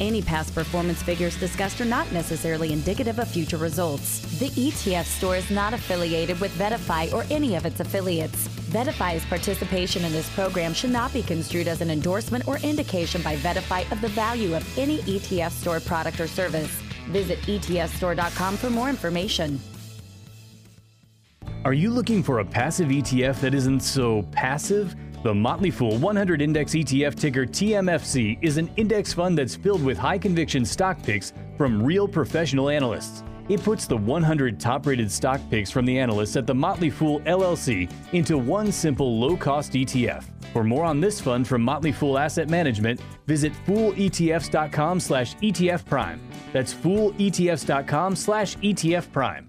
Any past performance figures discussed are not necessarily indicative of future results. The ETF store is not affiliated with VettaFi or any of its affiliates. VettaFi's participation in this program should not be construed as an endorsement or indication by VettaFi of the value of any ETF store product or service. Visit ETFstore.com for more information. Are you looking for a passive ETF that isn't so passive? The Motley Fool 100 Index ETF ticker TMFC is an index fund that's filled with high conviction stock picks from real professional analysts. It puts the 100 top rated stock picks from the analysts at the Motley Fool LLC into one simple low cost ETF. For more on this fund from Motley Fool Asset Management, visit fooletfs.com slash ETF Prime. That's fooletfs.com slash ETF Prime.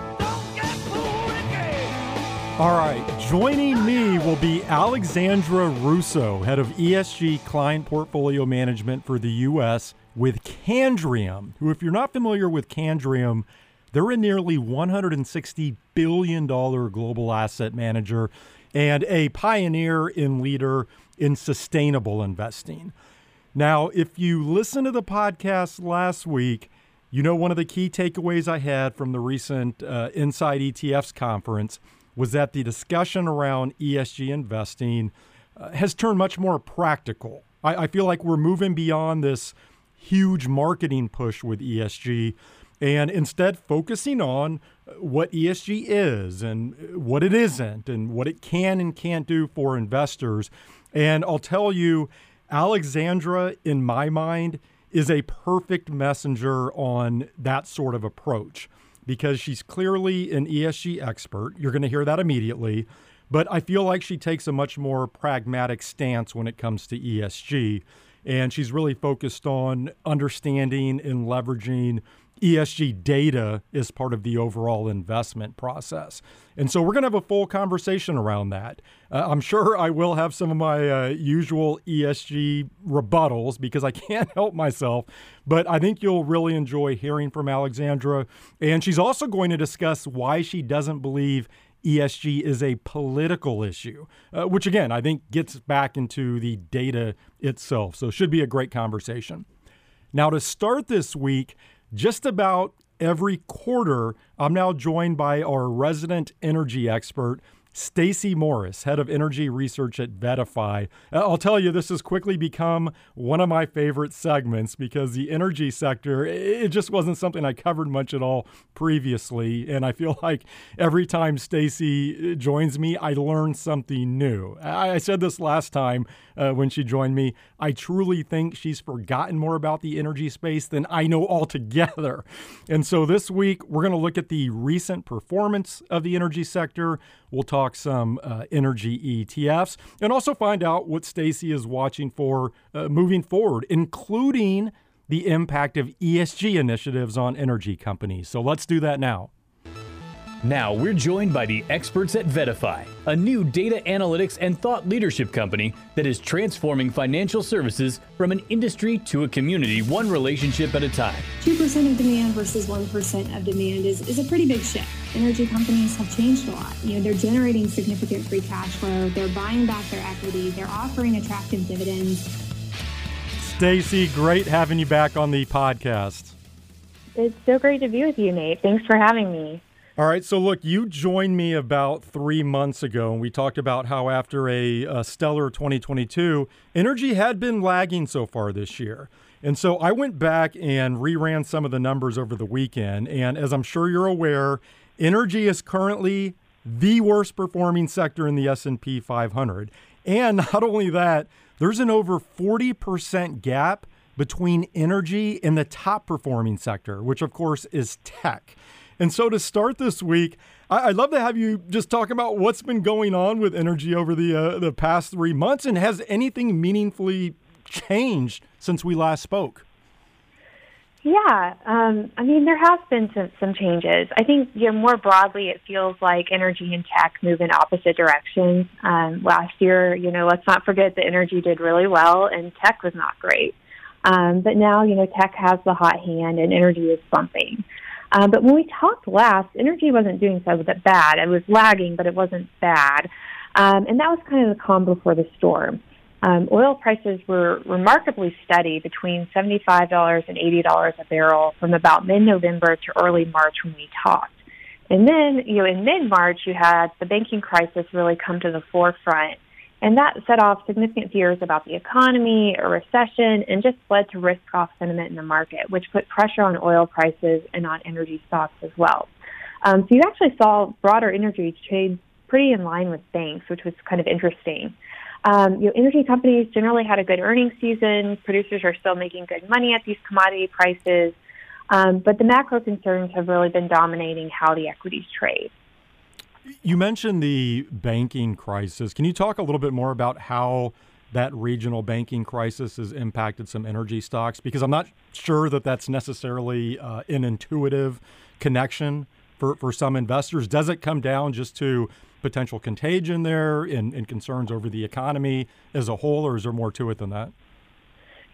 All right, joining me will be Alexandra Russo, head of ESG Client Portfolio Management for the U.S. with Candriam, who, if you're not familiar with Candriam, they're a nearly $160 billion global asset manager and a pioneer and leader in sustainable investing. Now, if you listen to the podcast last week, you know one of the key takeaways I had from the recent uh, Inside ETFs conference was that the discussion around ESG investing uh, has turned much more practical. I, I feel like we're moving beyond this huge marketing push with ESG and instead focusing on uh, what ESG is and what it isn't and what it can and can't do for investors. And I'll tell you, Alexandra, in my mind, is a perfect messenger on that sort of approach because she's clearly an ESG expert. You're going to hear that immediately. But I feel like she takes a much more pragmatic stance when it comes to ESG. And she's really focused on understanding and leveraging ESG data is part of the overall investment process. And so we're going to have a full conversation around that. Uh, I'm sure I will have some of my uh, usual ESG rebuttals because I can't help myself, but I think you'll really enjoy hearing from Alexandra. And she's also going to discuss why she doesn't believe ESG is a political issue, uh, which again, I think gets back into the data itself. So it should be a great conversation. Now, to start this week, just about every quarter, I'm now joined by our resident energy expert, Stacey Morris, head of energy research at VettaFi. Uh, I'll tell you, this has quickly become one of my favorite segments because the energy sector, it just wasn't something I covered much at all previously. And I feel like every time Stacey uh, joins me, I learn something new. I said this last time uh, when she joined me. I truly think she's forgotten more about the energy space than I know altogether. And so this week, we're going to look at the recent performance of the energy sector. We'll talk some uh, energy ETFs and also find out what Stacey is watching for uh, moving forward, including the impact of ESG initiatives on energy companies. So let's do that now. Now we're joined by the experts at VettaFi, a new data analytics and thought leadership company that is transforming financial services from an industry to a community, one relationship at a time. 2% of demand versus 1% of demand is, is a pretty big shift. Energy companies have changed a lot. You know, they're generating significant free cash flow, they're buying back their equity, they're offering attractive dividends. Stacey, great having you back on the podcast. It's so great to be with you, Nate. Thanks for having me. All right, so look, you joined me about three months ago, and we talked about how after a, a, stellar 2022, energy had been lagging so far this year. And so I went back and reran some of the numbers over the weekend, and as I'm sure you're aware, energy is currently the worst performing sector in the S&P 500. And not only that, there's an over 40% gap between energy and the top performing sector, which of course is tech. And so to start this week, I'd love to have you just talk about what's been going on with energy over the uh, the past three months, and has anything meaningfully changed since we last spoke? Yeah, um, I mean there has been some, some changes. I think you know more broadly, it feels like energy and tech move in opposite directions. Um, last year, you know, let's not forget that energy did really well and tech was not great. Um, but now, you know, tech has the hot hand and energy is bumping. Um, but when we talked last, energy wasn't doing so bad. It was lagging, but it wasn't bad. Um, and that was kind of the calm before the storm. Um, oil prices were remarkably steady between $75 and $80 a barrel from about mid-November to early March when we talked. And then, you know, in mid-March, you had the banking crisis really come to the forefront. And that set off significant fears about the economy, a recession, and just led to risk off sentiment in the market, which put pressure on oil prices and on energy stocks as well. Um, so you actually saw broader energy trade pretty in line with banks, which was kind of interesting. Um, you know, energy companies generally had a good earnings season. Producers are still making good money at these commodity prices. Um, but the macro concerns have really been dominating how the equities trade. You mentioned the banking crisis. Can you talk a little bit more about how that regional banking crisis has impacted some energy stocks? Because I'm not sure that that's necessarily uh, an intuitive connection for, for some investors. Does it come down just to potential contagion there and, and concerns over the economy as a whole, or is there more to it than that?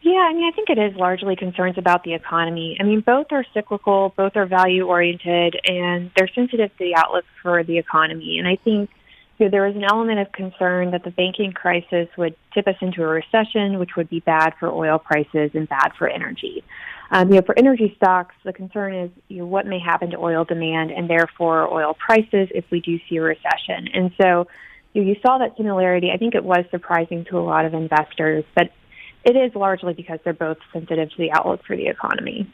Yeah, I mean, I think it is largely concerns about the economy. I mean, both are cyclical, both are value oriented, and they're sensitive to the outlook for the economy. And I think you know, there is an element of concern that the banking crisis would tip us into a recession, which would be bad for oil prices and bad for energy. Um, you know, for energy stocks, the concern is you know, what may happen to oil demand and therefore oil prices if we do see a recession. And so you, know, you saw that similarity. I think it was surprising to a lot of investors, but it is largely because they're both sensitive to the outlook for the economy.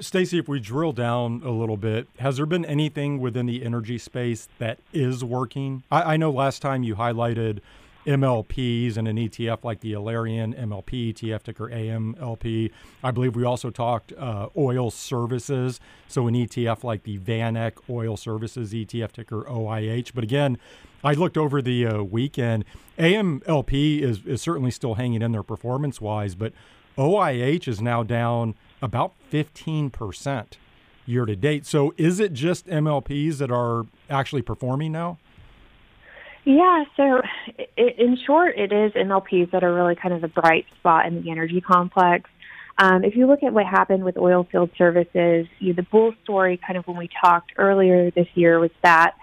Stacey, if we drill down a little bit, has there been anything within the energy space that is working? I, I know last time you highlighted MLPs and an ETF like the Alerian MLP ETF ticker AMLP. I believe we also talked uh, oil services, so an ETF like the VanEck Oil Services ETF ticker OIH. But again, I looked over the uh, weekend. AMLP is is certainly still hanging in there performance wise, but OIH is now down about 15% year to date. So is it just MLPs that are actually performing now? Yeah, so in short, it is MLPs that are really kind of the bright spot in the energy complex. Um, if you look at what happened with oil field services, you know, the bull story kind of when we talked earlier this year was that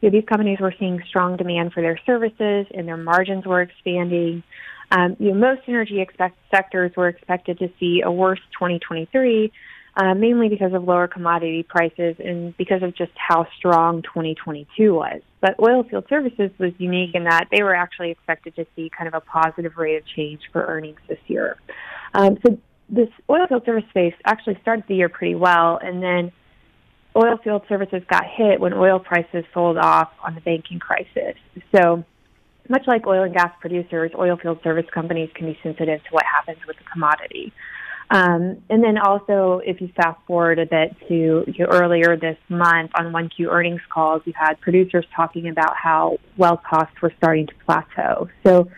you know, these companies were seeing strong demand for their services and their margins were expanding. Um, you know, most energy sectors were expected to see a worse 2023, uh, mainly because of lower commodity prices and because of just how strong 2022 was. But oilfield services was unique in that they were actually expected to see kind of a positive rate of change for earnings this year. Um, so this oilfield service space actually started the year pretty well, and then oilfield services got hit when oil prices sold off on the banking crisis. So much like oil and gas producers, oilfield service companies can be sensitive to what happens with the commodity. Um, and then also, if you fast forward a bit to, earlier this month on 1Q earnings calls, you had producers talking about how well costs were starting to plateau. So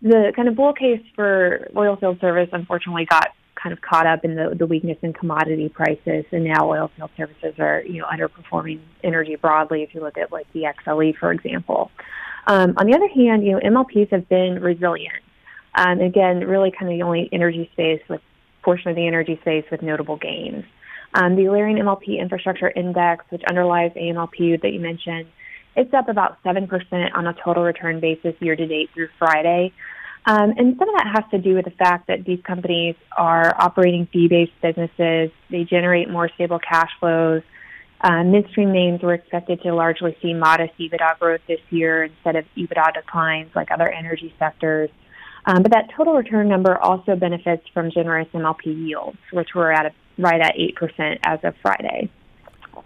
the kind of bull case for oilfield service unfortunately got kind of caught up in the, the weakness in commodity prices, and now oilfield services are you know underperforming energy broadly. If you look at like the XLE, for example. Um, on the other hand, you know MLPs have been resilient. Um, again, really kind of the only energy space with portion of the energy space with notable gains. Um, the Alerian MLP Infrastructure Index, which underlies AMLP that you mentioned, it's up about 7% on a total return basis year to date through Friday. Um, and some of that has to do with the fact that these companies are operating fee based businesses, they generate more stable cash flows. Uh, midstream names were expected to largely see modest EBITDA growth this year instead of EBITDA declines like other energy sectors. Um, but that total return number also benefits from generous MLP yields, which were at a, right at 8% as of Friday.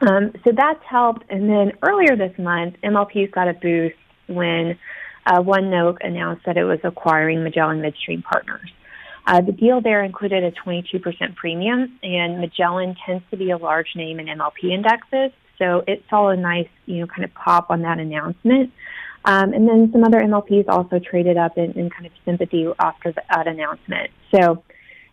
Um, so that's helped. And then earlier this month, MLPs got a boost when uh, ONEOK announced that it was acquiring Magellan Midstream Partners. Uh, the deal there included a 22% premium, and Magellan tends to be a large name in MLP indexes, so it saw a nice, you know, kind of pop on that announcement. Um, and then some other MLPs also traded up in, in kind of sympathy after that announcement. So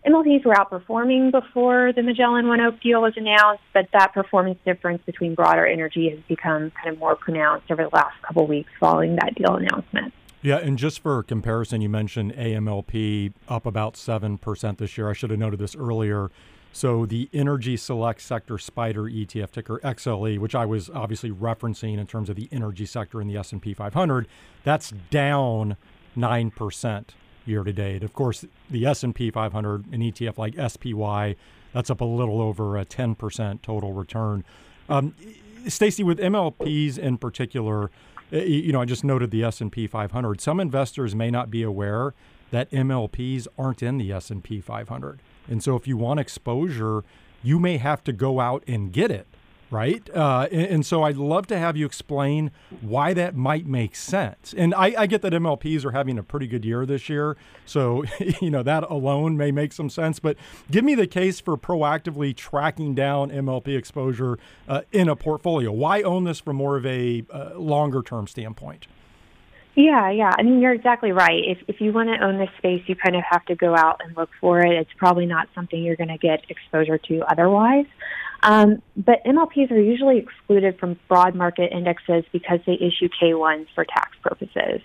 MLPs were outperforming before the Magellan ONEOK deal was announced, but that performance difference between broader energy has become kind of more pronounced over the last couple weeks following that deal announcement. Yeah, and just for comparison, you mentioned AMLP up about 7% this year. I should have noted this earlier. So the Energy Select Sector Spider ETF ticker XLE, which I was obviously referencing in terms of the energy sector in the S&P 500, that's down 9% year to date. Of course, the S&P 500, an ETF like SPY, that's up a little over a 10% total return. Um, Stacey, with MLPs in particular, uh, you know, I just noted the S&P 500. Some investors may not be aware that MLPs aren't in the S&P 500. And so if you want exposure, you may have to go out and get it right? Uh, and, and, so I'd love to have you explain why that might make sense. And I, I, get that MLPs are having a pretty good year this year, so you know that alone may make some sense. But give me the case for proactively tracking down MLP exposure uh, in a portfolio. Why own this from more of a uh, longer term standpoint? Yeah, yeah. I mean, you're exactly right. If if you want to own this space, you kind of have to go out and look for it. It's probably not something you're going to get exposure to otherwise. Um, but MLPs are usually excluded from broad market indexes because they issue K1s for tax purposes.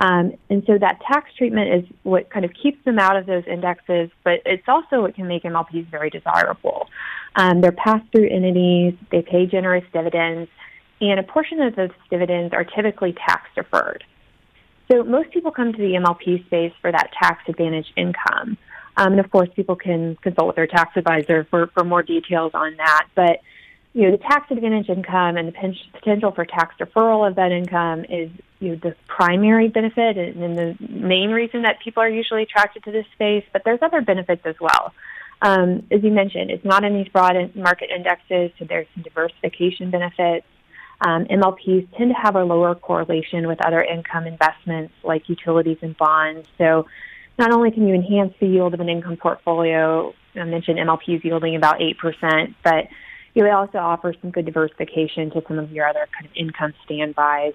Um, and so that tax treatment is what kind of keeps them out of those indexes, but it's also what can make MLPs very desirable. Um, they're pass through entities, they pay generous dividends, and a portion of those dividends are typically tax deferred. So most people come to the MLP space for that tax advantage income. Um, and of course, people can consult with their tax advisor for, for more details on that. But you know, the tax advantage income and the potential for tax deferral of that income is you know, the primary benefit and the main reason that people are usually attracted to this space. But there's other benefits as well. Um, as you mentioned, it's not in these broad market indexes, so there's some diversification benefits. Um, MLPs tend to have a lower correlation with other income investments like utilities and bonds. So not only can you enhance the yield of an income portfolio, I mentioned MLPs yielding about 8%, but you also offer some good diversification to some of your other kind of income standbys.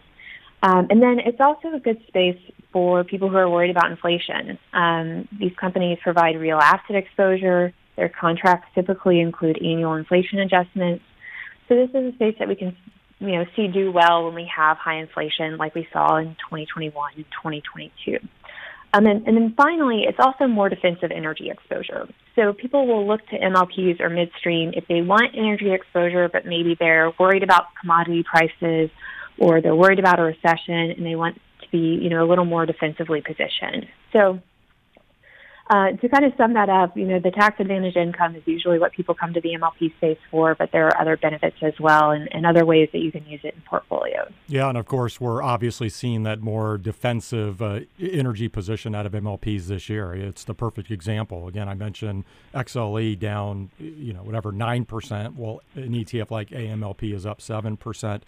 Um, and then it's also a good space for people who are worried about inflation. Um, these companies provide real asset exposure. Their contracts typically include annual inflation adjustments. So this is a space that we can, you know, see do well when we have high inflation, like we saw in 2021 and 2022. Um, and, and then finally, it's also more defensive energy exposure. So people will look to MLPs or midstream if they want energy exposure, but maybe they're worried about commodity prices or they're worried about a recession and they want to be, you know, a little more defensively positioned. So uh, to kind of sum that up, you know, the tax advantage income is usually what people come to the MLP space for, but there are other benefits as well and, and other ways that you can use it in portfolios. Yeah, and of course, we're obviously seeing that more defensive uh, energy position out of MLPs this year. It's the perfect example. Again, I mentioned XLE down, you know, whatever, 9%. Well, an ETF like AMLP is up 7%.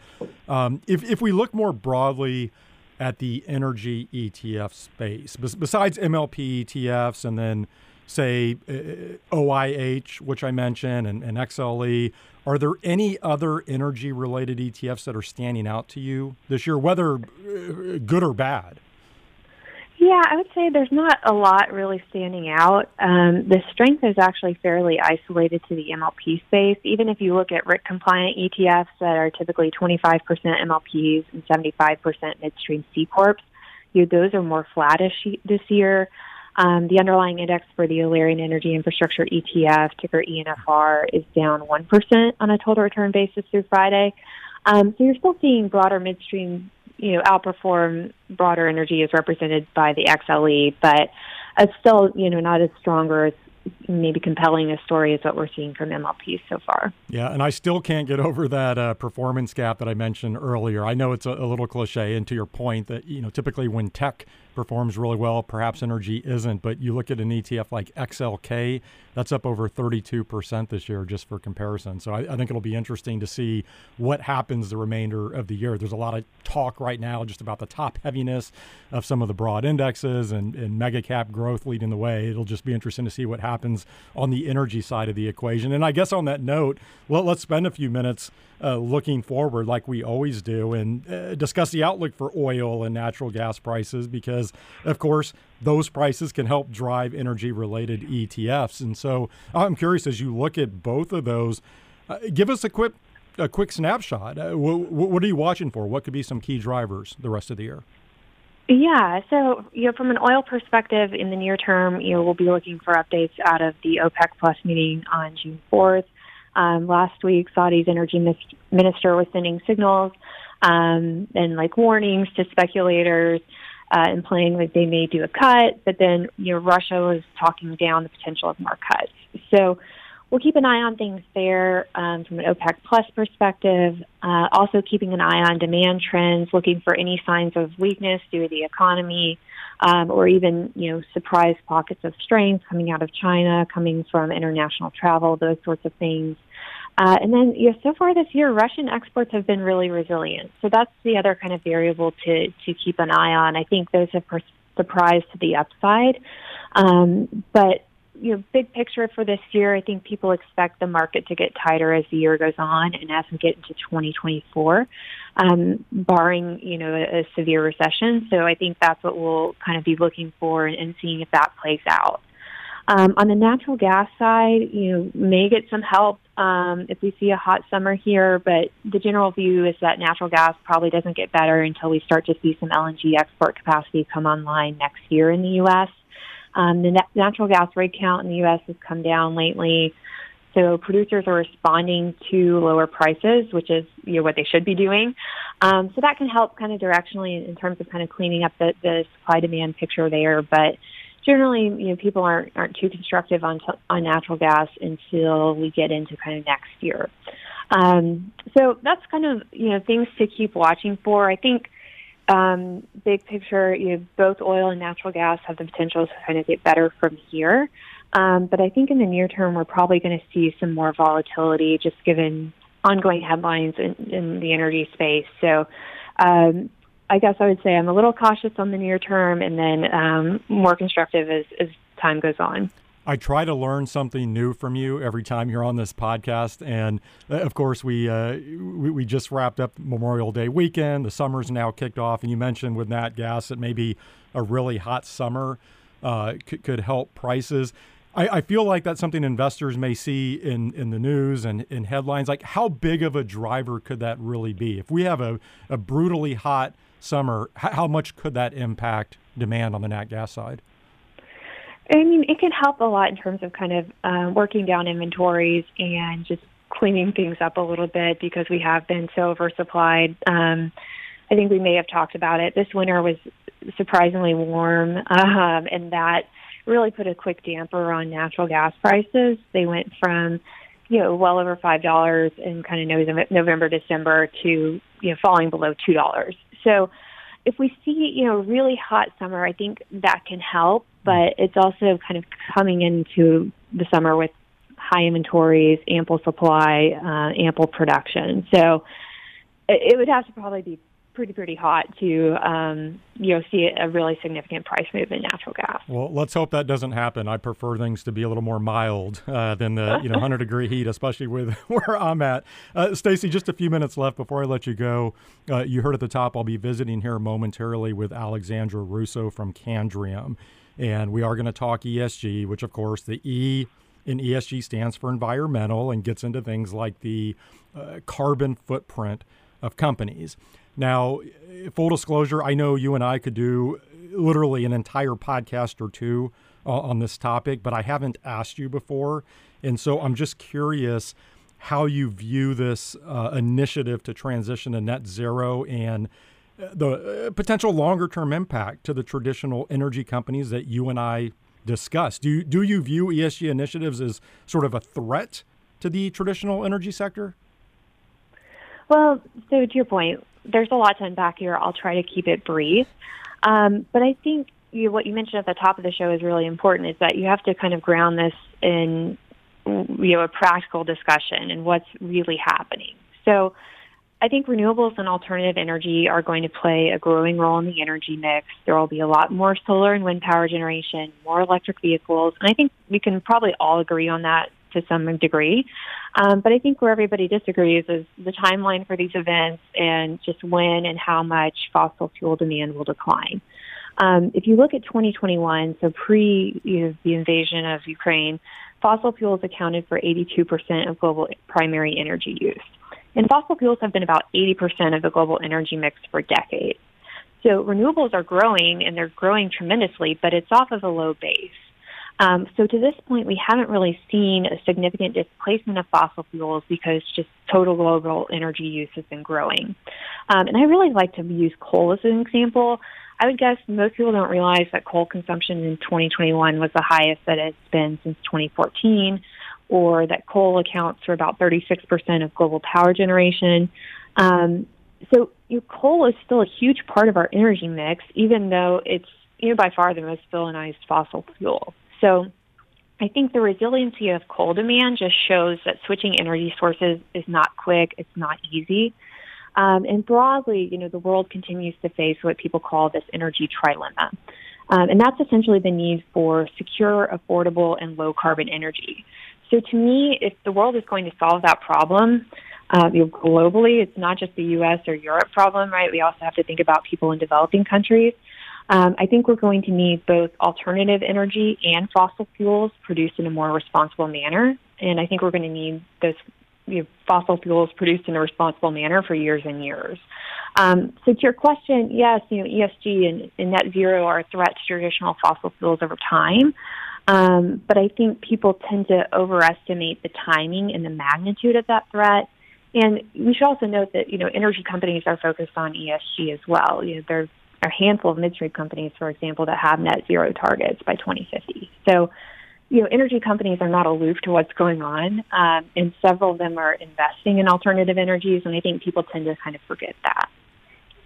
Um, if, if we look more broadly, at the energy ETF space? besides MLP ETFs and then, say, uh, OIH, which I mentioned, and, and XLE, are there any other energy related ETFs that are standing out to you this year, whether uh, good or bad? Yeah, I would say there's not a lot really standing out. Um, the strength is actually fairly isolated to the MLP space. Even if you look at RIC compliant ETFs that are typically 25% MLPs and 75% midstream C corps, you know, those are more flattish this year. Um, the underlying index for the Alerian Energy Infrastructure ETF, ticker ENFR, is down 1% on a total return basis through Friday. Um, so you're still seeing broader midstream you know outperform broader energy as represented by the XLE, but it's still you know not as strong or as maybe compelling a story as what we're seeing from MLP so far. Yeah, and I still can't get over that uh, performance gap that I mentioned earlier. I know it's a, a, little cliche, and to your point that you know typically when tech performs really well. Perhaps energy isn't, but you look at an ETF like XLK, that's up over 32% this year, just for comparison. So I, I, think it'll be interesting to see what happens the remainder of the year. There's a lot of talk right now just about the top heaviness of some of the broad indexes and, and mega cap growth leading the way. It'll just be interesting to see what happens on the energy side of the equation. And I guess on that note, well, let's spend a few minutes uh, looking forward like we always do and uh, discuss the outlook for oil and natural gas prices because, of course, those prices can help drive energy related ETFs. And so I'm curious as you look at both of those, uh, give us a quick a quick snapshot. Uh, what, what are you watching for? What could be some key drivers the rest of the year? Yeah, so you know, from an oil perspective, in the near term, you know, we'll be looking for updates out of the OPEC Plus meeting on June fourth. Um, last week, Saudi's energy minister was sending signals um, and like warnings to speculators, uh, implying that they may do a cut. But then, you know, Russia was talking down the potential of more cuts. So we'll keep an eye on things there um, from an OPEC Plus perspective. Uh, also, keeping an eye on demand trends, looking for any signs of weakness due to the economy, um, or even you know surprise pockets of strength coming out of China, coming from international travel, those sorts of things. Uh, and then, know, so far this year, Russian exports have been really resilient. So that's the other kind of variable to to keep an eye on. I think those have per- surprised to the upside. Um, but you know, big picture for this year, I think people expect the market to get tighter as the year goes on and as we get into 2024, um, barring, you know, a, a severe recession. So I think that's what we'll kind of be looking for and, and seeing if that plays out. Um, on the natural gas side, you may get some help um, if we see a hot summer here, but the general view is that natural gas probably doesn't get better until we start to see some LNG export capacity come online next year in the U.S. Um, the nat- natural gas rig count in the U.S. has come down lately. So producers are responding to lower prices, which is you know what they should be doing. Um, so that can help kind of directionally in terms of kind of cleaning up the, the supply demand picture there. But generally, you know, people aren't aren't too constructive on t- on natural gas until we get into kind of next year. Um, so that's kind of you know things to keep watching for. I think um, big picture, you know, both oil and natural gas have the potential to kind of get better from here. Um, but I think in the near term, we're probably going to see some more volatility just given ongoing headlines in, in the energy space. So um, I guess I would say I'm a little cautious on the near term and then um, more constructive as, as time goes on. I try to learn something new from you every time you're on this podcast, and uh, of course, we, uh, we, we just wrapped up Memorial Day weekend. The summer's now kicked off, and you mentioned with Nat Gas that maybe a really hot summer uh, could, could help prices. I, I, feel like that's something investors may see in, in the news and in headlines. Like, how big of a driver could that really be? If we have a, a brutally hot summer, how much could that impact demand on the nat gas side? I mean, it can help a lot in terms of kind of uh, working down inventories and just cleaning things up a little bit because we have been so oversupplied. Um, I think we may have talked about it. This winter was surprisingly warm, um, and that really put a quick damper on natural gas prices. They went from you know well over five dollars in kind of November, December to you know falling below two dollars. So if we see you know really hot summer, I think that can help but it's also kind of coming into the summer with high inventories, ample supply, uh, ample production. So it would have to probably be pretty pretty hot to um, you know see a really significant price move in natural gas. Well, let's hope that doesn't happen. I prefer things to be a little more mild uh, than the you know 100 degree heat, especially with where I'm at. Uh, Stacey, just a few minutes left before I let you go. Uh, you heard at the top, I'll be visiting here momentarily with Alexandra Russo from Candriam, And we are going to talk ESG, which, of course, the E in ESG stands for environmental and gets into things like the uh, carbon footprint of companies. Now, full disclosure, I know you and I could do literally an entire podcast or two uh, on this topic, but I haven't asked you before. And so I'm just curious how you view this uh, initiative to transition to net zero and the uh, potential longer term impact to the traditional energy companies that you and I discussed. Do you, do you view ESG initiatives as sort of a threat to the traditional energy sector? Well, so to your point, there's a lot to unpack here. I'll try to keep it brief. Um, but I think you, what you mentioned at the top of the show is really important. Is that you have to kind of ground this in you know a practical discussion and what's really happening. So I think renewables and alternative energy are going to play a growing role in the energy mix. There will be a lot more solar and wind power generation, more electric vehicles, and I think we can probably all agree on that to some degree. Um, but I think where everybody disagrees is the timeline for these events and just when and how much fossil fuel demand will decline. Um, if you look at 2021, so pre the invasion of Ukraine, fossil fuels accounted for 82% of global primary energy use. And fossil fuels have been about 80% of the global energy mix for decades. So renewables are growing and they're growing tremendously, but it's off of a low base. Um, so to this point, we haven't really seen a significant displacement of fossil fuels because just total global energy use has been growing. Um, and I really like to use coal as an example. I would guess most people don't realize that coal consumption in 2021 was the highest that it's been since 2014 or that coal accounts for about 36% of global power generation. Um, so you know, coal is still a huge part of our energy mix, even though it's you know by far the most villainized fossil fuel. So I think the resiliency of coal demand just shows that switching energy sources is not quick, it's not easy. Um, and broadly, you know, the world continues to face what people call this energy trilemma. Um, and that's essentially the need for secure, affordable, and low carbon energy. So to me, if the world is going to solve that problem, uh, globally, it's not just the U.S. or Europe problem, right? We also have to think about people in developing countries. Um, I think we're going to need both alternative energy and fossil fuels produced in a more responsible manner. And I think we're going to need those you know, fossil fuels produced in a responsible manner for years and years. Um, so to your question, yes, you know, ESG and, and net zero are a threat to traditional fossil fuels over time. Um, but I think people tend to overestimate the timing and the magnitude of that threat. And we should also note that you know energy companies are focused on ESG as well. You know, there's a handful of midstream companies, for example, that have net zero targets by 2050. So, you know, energy companies are not aloof to what's going on, um, and several of them are investing in alternative energies, and I think people tend to kind of forget that.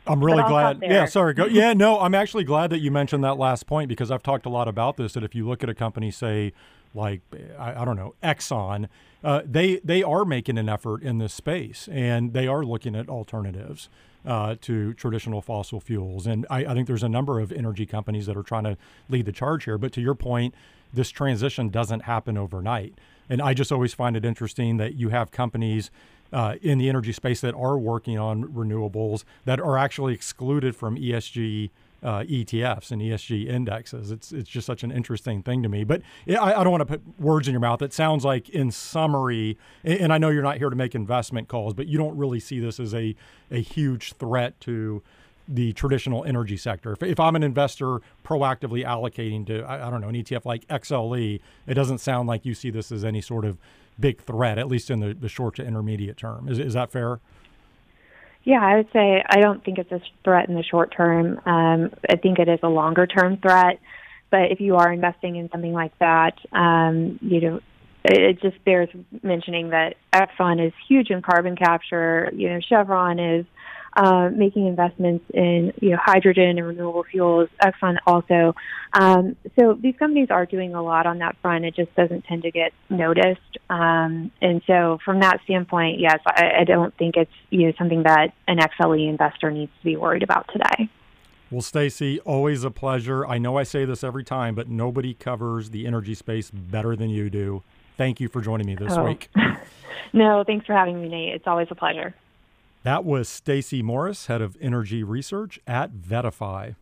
I'm really glad. Yeah, sorry. Go. Yeah, no, I'm actually glad that you mentioned that last point because I've talked a lot about this. That if you look at a company, say, like I, I don't know, Exxon, uh, they they are making an effort in this space and they are looking at alternatives uh, to traditional fossil fuels. And I, I think there's a number of energy companies that are trying to lead the charge here. But to your point, this transition doesn't happen overnight. And I just always find it interesting that you have companies uh, in the energy space that are working on renewables that are actually excluded from ESG uh, ETFs and ESG indexes. It's it's just such an interesting thing to me. But I, I don't want to put words in your mouth. It sounds like, in summary, and I know you're not here to make investment calls, but you don't really see this as a a huge threat to the traditional energy sector. If, if I'm an investor proactively allocating to, I, I, don't know, an ETF like XLE, it doesn't sound like you see this as any sort of big threat, at least in the, the short to intermediate term. Is, is that fair? Yeah, I would say I don't think it's a threat in the short term. Um, I think it is a longer term threat. But if you are investing in something like that, um, you know, it just bears mentioning that Exxon is huge in carbon capture. You know, Chevron is uh, making investments in you know hydrogen and renewable fuels. Exxon also. Um, so these companies are doing a lot on that front. It just doesn't tend to get noticed. Um, and so from that standpoint, yes, I, I don't think it's you know something that an XLE investor needs to be worried about today. Well, Stacey, always a pleasure. I know I say this every time, but nobody covers the energy space better than you do. Thank you for joining me this oh. week. no, thanks for having me, Nate. It's always a pleasure. That was Stacey Morris, head of energy research at VettaFi.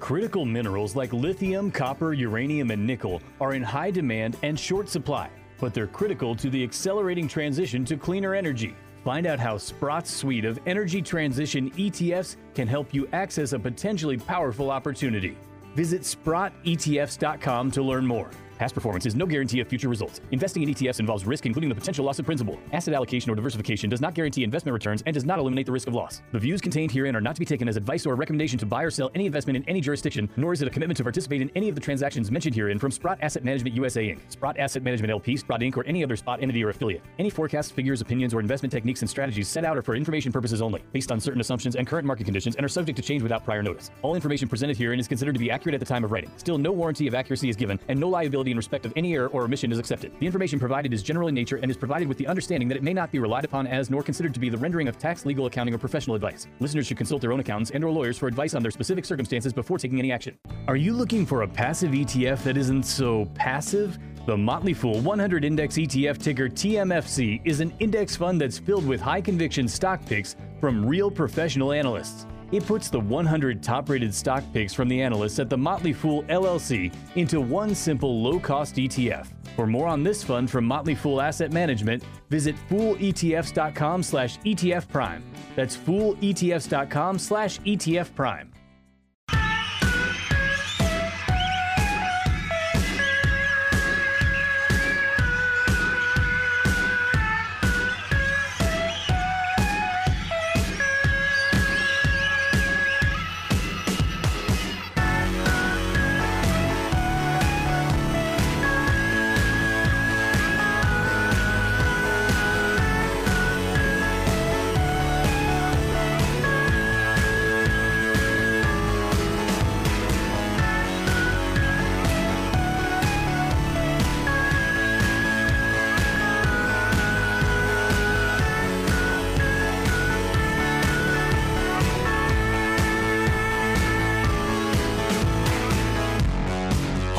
Critical minerals like lithium, copper, uranium, and nickel are in high demand and short supply, but they're critical to the accelerating transition to cleaner energy. Find out how Sprott's suite of energy transition ETFs can help you access a potentially powerful opportunity. Visit SprottETFs.com to learn more. Past performance is no guarantee of future results. Investing in ETFs involves risk, including the potential loss of principal. Asset allocation or diversification does not guarantee investment returns and does not eliminate the risk of loss. The views contained herein are not to be taken as advice or a recommendation to buy or sell any investment in any jurisdiction, nor is it a commitment to participate in any of the transactions mentioned herein from Sprott Asset Management USA Inc., Sprott Asset Management LP, Sprott Inc., or any other Sprott entity or affiliate. Any forecasts, figures, opinions, or investment techniques and strategies set out are for information purposes only, based on certain assumptions and current market conditions, and are subject to change without prior notice. All information presented herein is considered to be accurate at the time of writing. Still, no warranty of accuracy is given, and no liability in respect of any error or omission is accepted. The information provided is general in nature and is provided with the understanding that it may not be relied upon as nor considered to be the rendering of tax, legal, accounting, or professional advice. Listeners should consult their own accountants and or lawyers for advice on their specific circumstances before taking any action. Are you looking for a passive ETF that isn't so passive? The Motley Fool 100 Index ETF ticker TMFC is an index fund that's filled with high conviction stock picks from real professional analysts. It puts the 100 top rated stock picks from the analysts at the Motley Fool LLC into one simple low cost ETF. For more on this fund from Motley Fool Asset Management, visit fooletfs.com slash ETF Prime. That's fooletfs.com slash ETF Prime.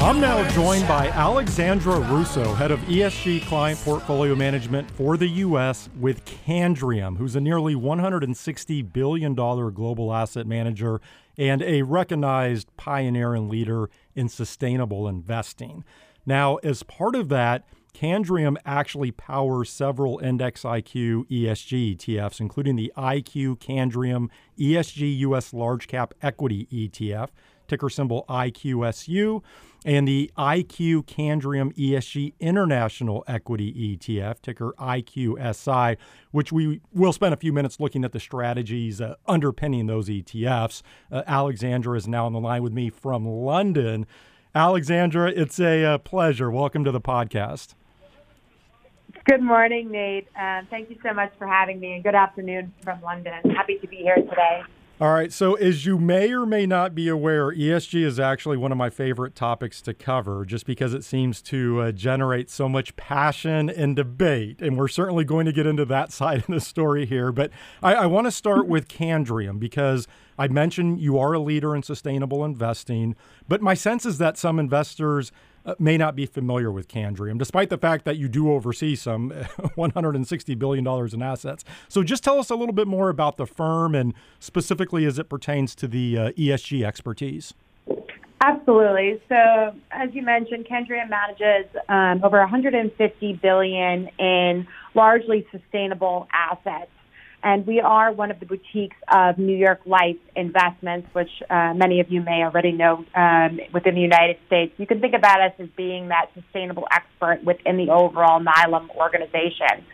I'm now joined by Alexandra Russo, head of ESG client portfolio management for the U.S. with Candriam, who's a nearly $160 billion global asset manager and a recognized pioneer and leader in sustainable investing. Now, as part of that, Candriam actually powers several Index IQ ESG ETFs, including the IQ Candriam ESG US Large Cap Equity ETF, ticker symbol IQSU and the IQ Candriam ESG International Equity ETF, ticker IQSI, which we will spend a few minutes looking at the strategies uh, underpinning those ETFs. Uh, Alexandra is now on the line with me from London. Alexandra, it's a uh, pleasure. Welcome to the podcast. Good morning, Nate. Thank you so much for having me, and good afternoon from London. Happy to be here today. All right. So, as you may or may not be aware, ESG is actually one of my favorite topics to cover just because it seems to uh, generate so much passion and debate. And we're certainly going to get into that side of the story here. But I, I want to start with Candriam because I mentioned you are a leader in sustainable investing. But my sense is that some investors may not be familiar with Candriam, despite the fact that you do oversee some $160 billion in assets. So just tell us a little bit more about the firm and specifically as it pertains to the uh, ESG expertise. Absolutely. So, as you mentioned, Candriam manages um, over 150 billion in largely sustainable assets and we are one of the boutiques of New York Life Investments, which uh, many of you may already know um, within the United States. You can think about us as being that sustainable expert within the overall NYLIM organization.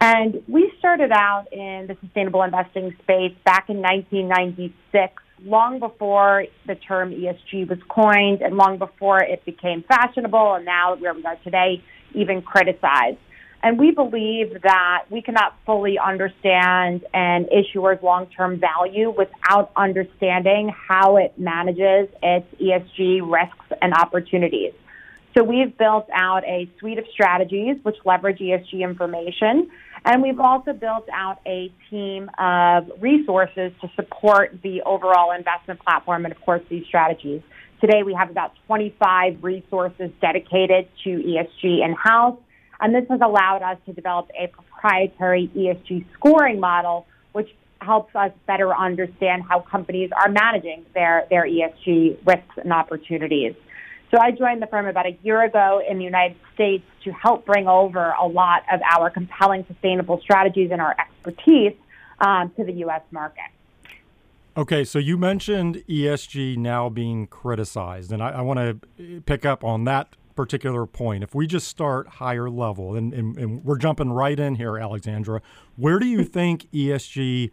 And we started out in the sustainable investing space back in 1996, long before the term ESG was coined and long before it became fashionable, and now where we are today, even criticized. And we believe that we cannot fully understand an issuer's long-term value without understanding how it manages its ESG risks and opportunities. So we've built out a suite of strategies which leverage ESG information. And we've also built out a team of resources to support the overall investment platform and, of course, these strategies. Today, we have about 25 resources dedicated to ESG in house. And this has allowed us to develop a proprietary ESG scoring model, which helps us better understand how companies are managing their, their ESG risks and opportunities. So I joined the firm about a year ago in the United States to help bring over a lot of our compelling sustainable strategies and our expertise um, to the U.S. market. Okay, so you mentioned ESG now being criticized, and I, I want to pick up on that particular point, if we just start higher level, and, and, and we're jumping right in here, Alexandra, where do you think ESG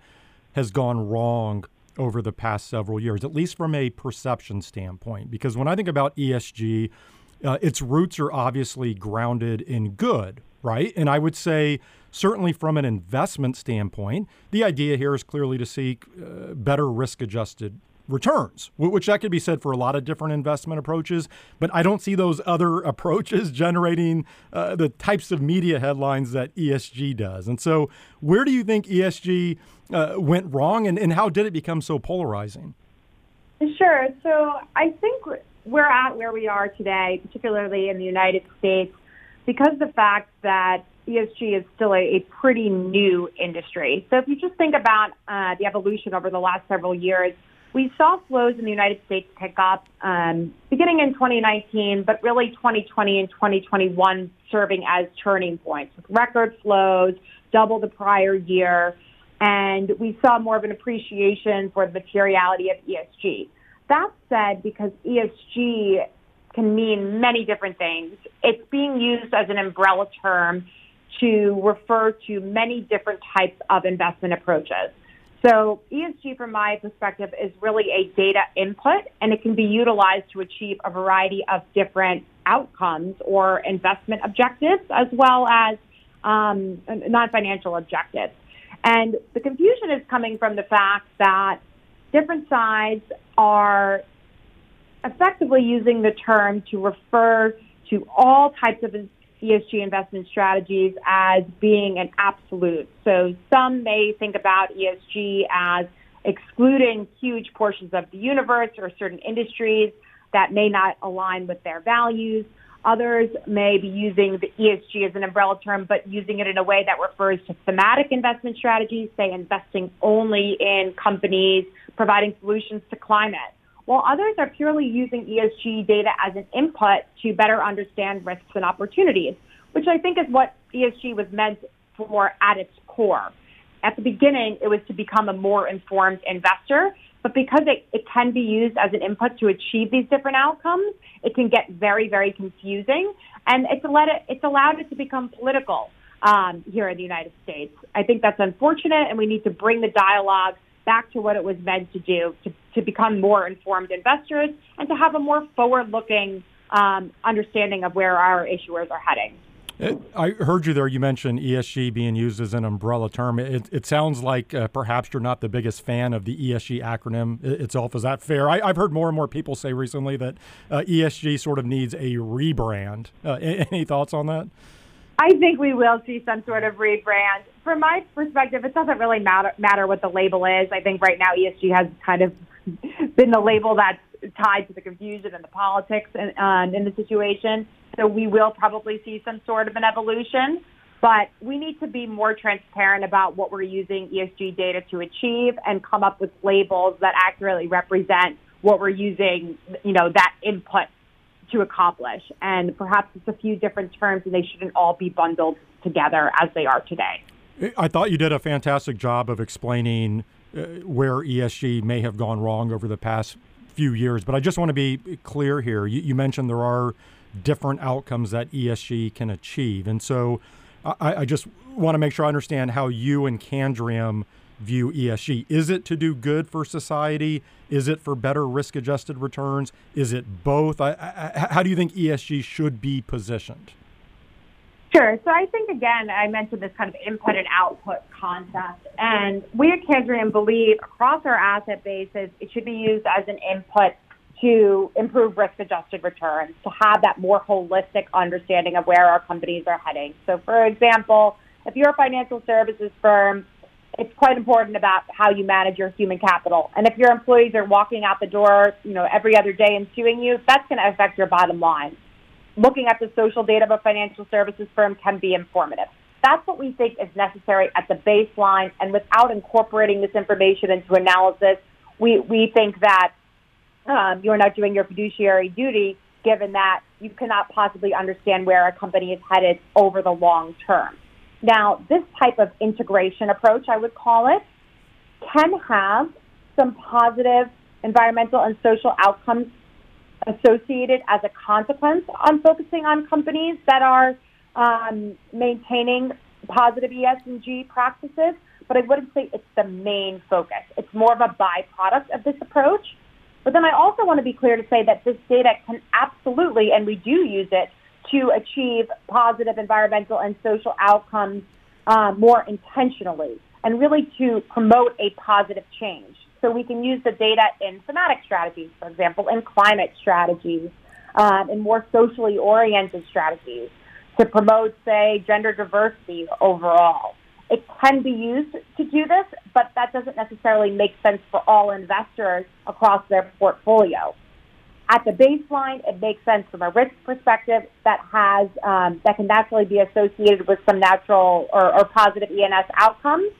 has gone wrong over the past several years, at least from a perception standpoint? Because when I think about ESG, uh, its roots are obviously grounded in good, right? And I would say, certainly from an investment standpoint, the idea here is clearly to seek uh, better risk adjusted returns, which that could be said for a lot of different investment approaches. But I don't see those other approaches generating uh, the types of media headlines that ESG does. And so, where do you think ESG uh, went wrong, and, and how did it become so polarizing? Sure. So, I think we're at where we are today, particularly in the United States, because the fact that ESG is still a, a pretty new industry. So, if you just think about uh, the evolution over the last several years, we saw flows in the United States pick up um, beginning in 2019, but really 2020 and 2021 serving as turning points with record flows, double the prior year, and we saw more of an appreciation for the materiality of ESG. That said, because ESG can mean many different things, it's being used as an umbrella term to refer to many different types of investment approaches. So ESG, from my perspective, is really a data input, and it can be utilized to achieve a variety of different outcomes or investment objectives, as well as um, non-financial objectives. And the confusion is coming from the fact that different sides are effectively using the term to refer to all types of ESG investment strategies as being an absolute. So some may think about ESG as excluding huge portions of the universe or certain industries that may not align with their values. Others may be using the ESG as an umbrella term, but using it in a way that refers to thematic investment strategies, say investing only in companies providing solutions to climate while others are purely using ESG data as an input to better understand risks and opportunities, which I think is what ESG was meant for at its core. At the beginning, it was to become a more informed investor, but because it, it can be used as an input to achieve these different outcomes, it can get very, very confusing, and it's allowed it, it's allowed it to become political um, here in the United States. I think that's unfortunate, and we need to bring the dialogue back to what it was meant to do to, to become more informed investors and to have a more forward looking um, understanding of where our issuers are heading. I heard you there. You mentioned ESG being used as an umbrella term. It, it sounds like uh, perhaps you're not the biggest fan of the ESG acronym itself. Is that fair? I, have heard more and more people say recently that uh, ESG sort of needs a rebrand. Uh, any thoughts on that? I think we will see some sort of rebrand. From my perspective, it doesn't really matter matter what the label is. I think right now ESG has kind of been the label that's tied to the confusion and the politics and um, in the situation. So we will probably see some sort of an evolution, but we need to be more transparent about what we're using ESG data to achieve and come up with labels that accurately represent what we're using, you know, that input to accomplish. And perhaps it's a few different terms and they shouldn't all be bundled together as they are today. I thought you did a fantastic job of explaining uh, where ESG may have gone wrong over the past few years, but I just want to be clear here. You, you mentioned there are different outcomes that ESG can achieve. And so I, I just want to make sure I understand how you and Candriam view ESG? Is it to do good for society? Is it for better risk adjusted returns? Is it both? I, I, how do you think ESG should be positioned? Sure. So I think, again, I mentioned this kind of input and output concept. And we at Candriam believe across our asset bases, it should be used as an input to improve risk adjusted returns, to have that more holistic understanding of where our companies are heading. So, for example, if you're a financial services firm, it's quite important about how you manage your human capital. And if your employees are walking out the door, you know, every other day and suing you, that's going to affect your bottom line. Looking at the social data of a financial services firm can be informative. That's what we think is necessary at the baseline. And without incorporating this information into analysis, we, we think that um, you're not doing your fiduciary duty, given that you cannot possibly understand where a company is headed over the long term. Now, this type of integration approach, I would call it, can have some positive environmental and social outcomes associated as a consequence on focusing on companies that are um, maintaining positive ESG practices, but I wouldn't say it's the main focus. It's more of a byproduct of this approach. But then I also want to be clear to say that this data can absolutely, and we do use it to achieve positive environmental and social outcomes um, more intentionally and really to promote a positive change. So we can use the data in thematic strategies, for example, in climate strategies, um, in more socially oriented strategies to promote, say, gender diversity overall. It can be used to do this, but that doesn't necessarily make sense for all investors across their portfolio. At the baseline, it makes sense from a risk perspective that has um, that can naturally be associated with some natural or, or positive ENS outcomes,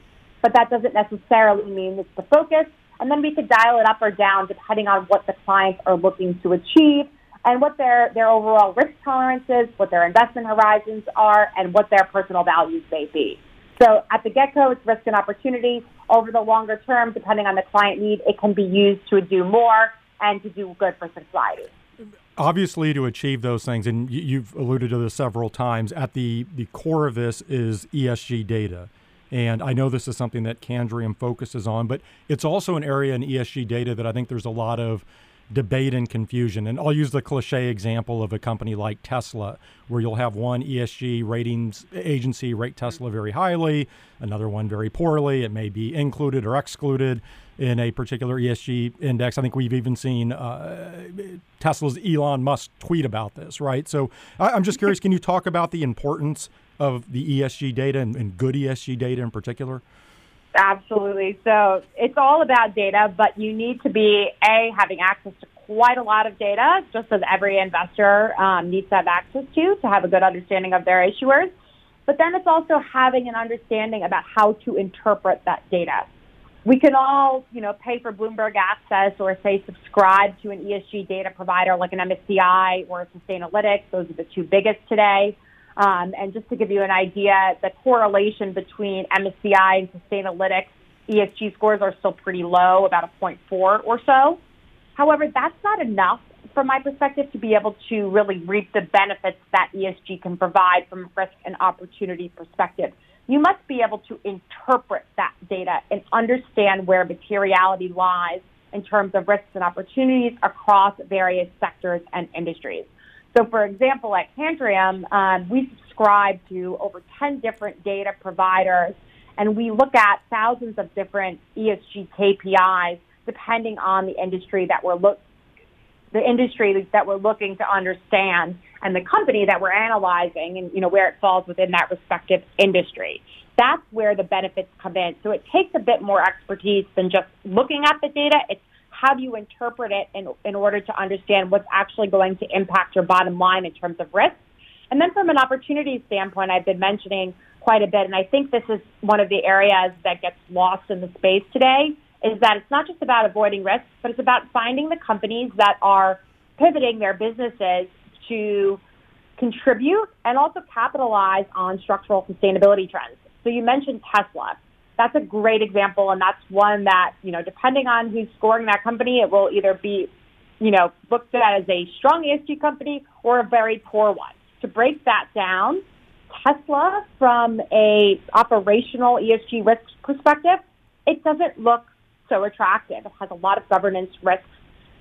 but that doesn't necessarily mean it's the focus. And then we could dial it up or down depending on what the clients are looking to achieve and what their, their overall risk tolerance is, what their investment horizons are, and what their personal values may be. So at the get-go, it's risk and opportunity. Over the longer term, depending on the client need, it can be used to do more and to do good for society. Obviously, to achieve those things, and you've alluded to this several times, at the, the core of this is ESG data. And I know this is something that Candriam focuses on, but it's also an area in ESG data that I think there's a lot of debate and confusion. And I'll use the cliche example of a company like Tesla, where you'll have one ESG ratings agency rate Tesla very highly, another one very poorly. It may be included or excluded in a particular ESG index. I think we've even seen uh, Tesla's Elon Musk tweet about this, right? So I, am just curious can you talk about the importance of the ESG data and, and good ESG data in particular? Absolutely. So it's all about data, but you need to be a having access to quite a lot of data, just as every investor um, needs to have access to to have a good understanding of their issuers. But then it's also having an understanding about how to interpret that data. We can all, you know, pay for Bloomberg access or say subscribe to an ESG data provider like an MSCI or Sustainalytics. Those are the two biggest today. Um, and just to give you an idea, the correlation between MSCI and Sustainalytics ESG scores are still pretty low, about a 0.4 or so. However, that's not enough from my perspective to be able to really reap the benefits that ESG can provide from a risk and opportunity perspective. You must be able to interpret that data and understand where materiality lies in terms of risks and opportunities across various sectors and industries. So, for example, at Candriam, um, we subscribe to over 10 different data providers, and we look at thousands of different ESG KPIs depending on the industry that we're look the industry that we're looking to understand and the company that we're analyzing and you know where it falls within that respective industry. That's where the benefits come in. So it takes a bit more expertise than just looking at the data. It's how do you interpret it in, in order to understand what's actually going to impact your bottom line in terms of risk? And then from an opportunity standpoint, I've been mentioning quite a bit, and I think this is one of the areas that gets lost in the space today, is that it's not just about avoiding risk, but it's about finding the companies that are pivoting their businesses to contribute and also capitalize on structural sustainability trends. So you mentioned Tesla that's a great example, and that's one that you know, depending on who's scoring that company, it will either be, you know, looked at as a strong ESG company or a very poor one. To break that down, Tesla, from a operational ESG risk perspective, it doesn't look so attractive. It has a lot of governance risks.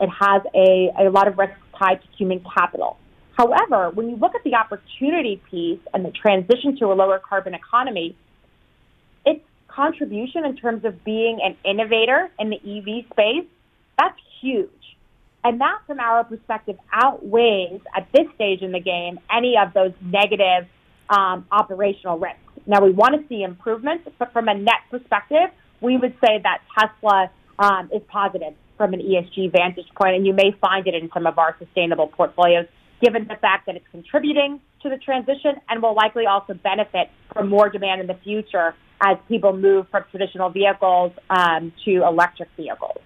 It has a, a lot of risks tied to human capital. However, when you look at the opportunity piece and the transition to a lower carbon economy, contribution in terms of being an innovator in the EV space, that's huge. And that, from our perspective, outweighs at this stage in the game any of those negative um, operational risks. Now, we want to see improvements, but from a net perspective, we would say that Tesla um, is positive from an ESG vantage point, and you may find it in some of our sustainable portfolios, given the fact that it's contributing to the transition and will likely also benefit from more demand in the future as people move from traditional vehicles um, to electric vehicles.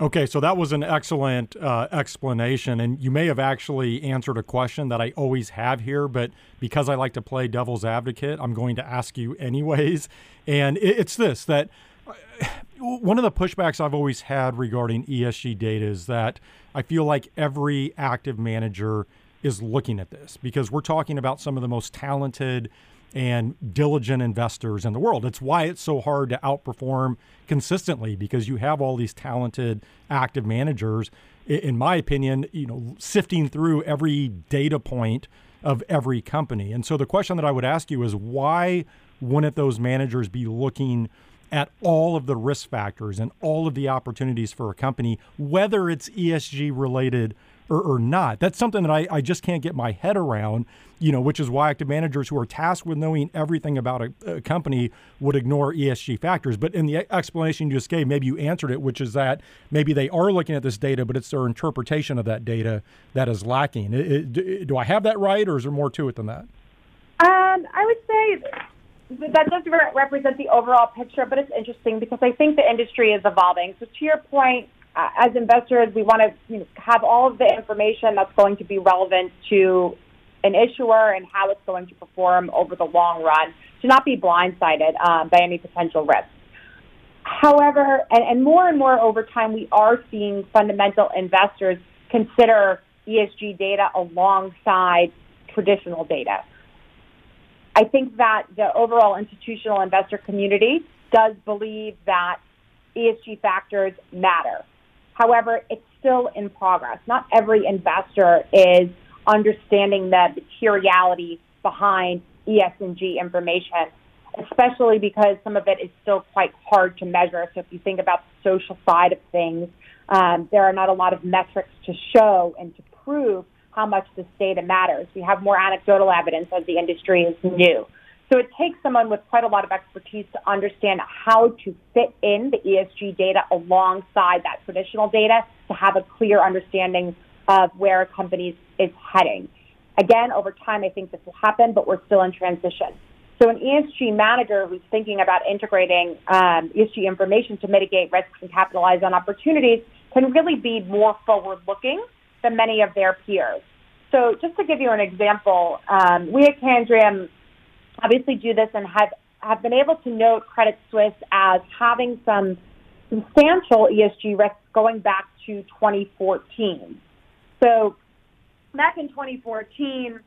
Okay, so that was an excellent uh, explanation, and you may have actually answered a question that I always have here, but because I like to play devil's advocate, I'm going to ask you anyways. And it's this that one of the pushbacks I've always had regarding ESG data is that I feel like every active manager is looking at this because we're talking about some of the most talented and diligent investors in the world. It's why it's so hard to outperform consistently because you have all these talented active managers in my opinion, you know, sifting through every data point of every company. And so the question that I would ask you is why wouldn't those managers be looking at all of the risk factors and all of the opportunities for a company, whether it's ESG related or, or not. That's something that I, I just can't get my head around, you know, which is why active managers who are tasked with knowing everything about a, a company would ignore ESG factors. But in the explanation you just gave, maybe you answered it, which is that maybe they are looking at this data, but it's their interpretation of that data that is lacking. It, it, do I have that right, or is there more to it than that? Um, I would say that does represent the overall picture, but it's interesting because I think the industry is evolving. So to your point, as investors, we want to you know, have all of the information that's going to be relevant to an issuer and how it's going to perform over the long run to not be blindsided um, by any potential risks. However, and, and more and more over time, we are seeing fundamental investors consider ESG data alongside traditional data. I think that the overall institutional investor community does believe that ESG factors matter. However, it's still in progress. Not every investor is understanding the materiality behind ESG information, especially because some of it is still quite hard to measure. So if you think about the social side of things, um, there are not a lot of metrics to show and to prove how much this data matters. We have more anecdotal evidence as the industry is new. So it takes someone with quite a lot of expertise to understand how to fit in the ESG data alongside that traditional data to have a clear understanding of where a company is heading. Again, over time, I think this will happen, but we're still in transition. So an ESG manager who's thinking about integrating um, ESG information to mitigate risks and capitalize on opportunities can really be more forward-looking than many of their peers. So just to give you an example, um, we at Candriam obviously do this and have, have been able to note Credit Suisse as having some substantial ESG risks going back to 2014. So back in 2014,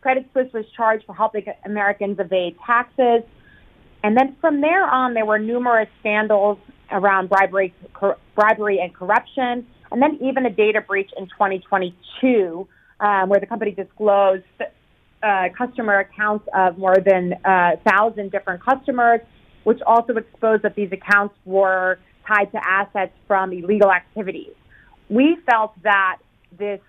Credit Suisse was charged for helping Americans evade taxes. And then from there on, there were numerous scandals around bribery, cor- bribery and corruption, and then even a data breach in 2022, um, where the company disclosed uh, customer accounts of more than a uh, thousand different customers, which also exposed that these accounts were tied to assets from illegal activities. We felt that this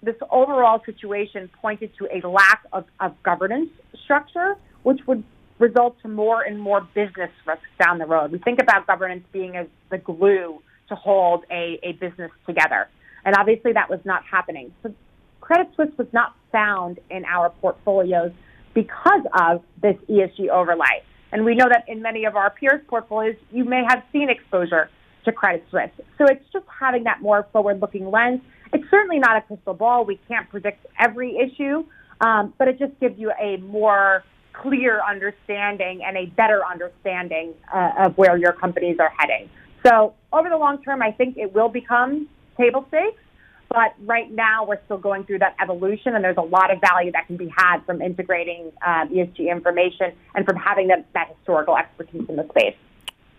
this overall situation pointed to a lack of, of governance structure, which would result to more and more business risks down the road. We think about governance being as the glue to hold a, a business together. And obviously that was not happening. So Credit Suisse was not found in our portfolios because of this ESG overlay. And we know that in many of our peers' portfolios, you may have seen exposure to Credit Suisse. So it's just having that more forward looking lens. It's certainly not a crystal ball. We can't predict every issue, um, but it just gives you a more clear understanding and a better understanding uh, of where your companies are heading. So over the long term, I think it will become table stakes. But right now, we're still going through that evolution, and there's a lot of value that can be had from integrating um, ESG information and from having that, that historical expertise in the space.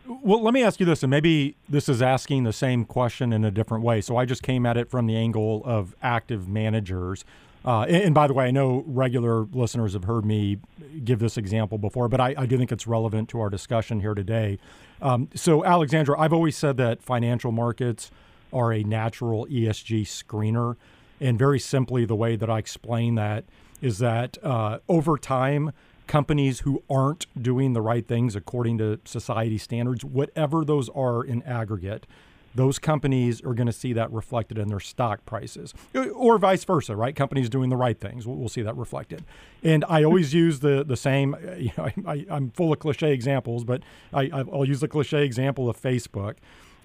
Well, let me ask you this, and maybe this is asking the same question in a different way. So I just came at it from the angle of active managers. Uh, and, and, by the way, I know regular listeners have heard me give this example before, but I, I do think it's relevant to our discussion here today. Um, so, Alexandra, I've always said that financial markets are a natural ESG screener. And very simply, the way that I explain that is that uh, over time, companies who aren't doing the right things according to society standards, whatever those are in aggregate, those companies are going to see that reflected in their stock prices, or vice versa, right? Companies doing the right things, we'll, see that reflected. And I always use the the same. You know, I, am full of cliche examples, but I, I'll use the cliche example of Facebook.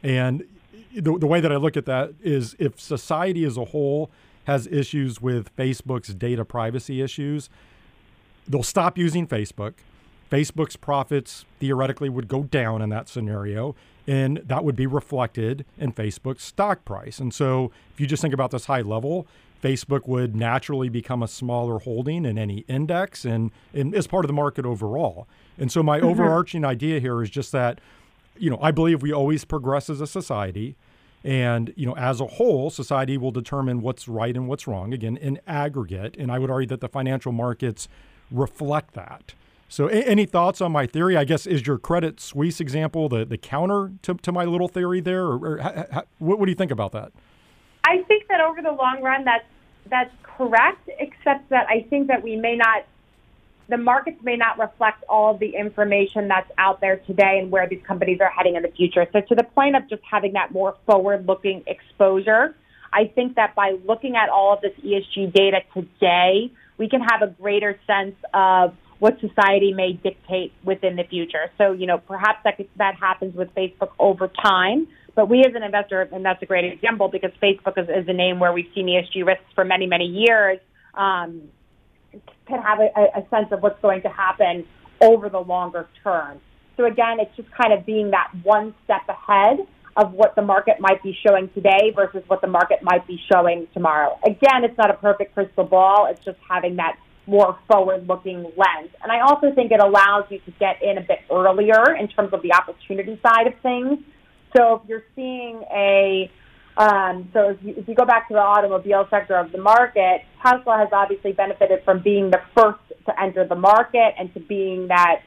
And the, the way that I look at that is if society as a whole has issues with Facebook's data privacy issues, they'll stop using Facebook. Facebook's profits theoretically would go down in that scenario, and that would be reflected in Facebook's stock price. And so, if you just think about this high level, Facebook would naturally become a smaller holding in any index and, and as part of the market overall. And so, my mm-hmm. overarching idea here is just that, you know, I believe we always progress as a society. And, you know, as a whole, society will determine what's right and what's wrong, again, in aggregate. And I would argue that the financial markets reflect that. So, a- any thoughts on my theory? I guess is your Credit Suisse example the, the counter to, to my little theory there? Or, or ha- ha- what, what do you think about that? I think that over the long run, that's that's correct, except that I think that we may not, the markets may not reflect all of the information that's out there today and where these companies are heading in the future. So, to the point of just having that more forward looking exposure, I think that by looking at all of this ESG data today, we can have a greater sense of what society may dictate within the future. So, you know, perhaps that, that happens with Facebook over time. But we as an investor, and that's a great example because Facebook is, is a name where we've seen ESG risks for many, many years, um, can have a, a sense of what's going to happen over the longer term. So again, it's just kind of being that one step ahead of what the market might be showing today versus what the market might be showing tomorrow. Again, it's not a perfect crystal ball. It's just having that more forward looking lens. And I also think it allows you to get in a bit earlier in terms of the opportunity side of things so if you're seeing a um, so if you, if you go back to the automobile sector of the market, Tesla has obviously benefited from being the first to enter the market and to being that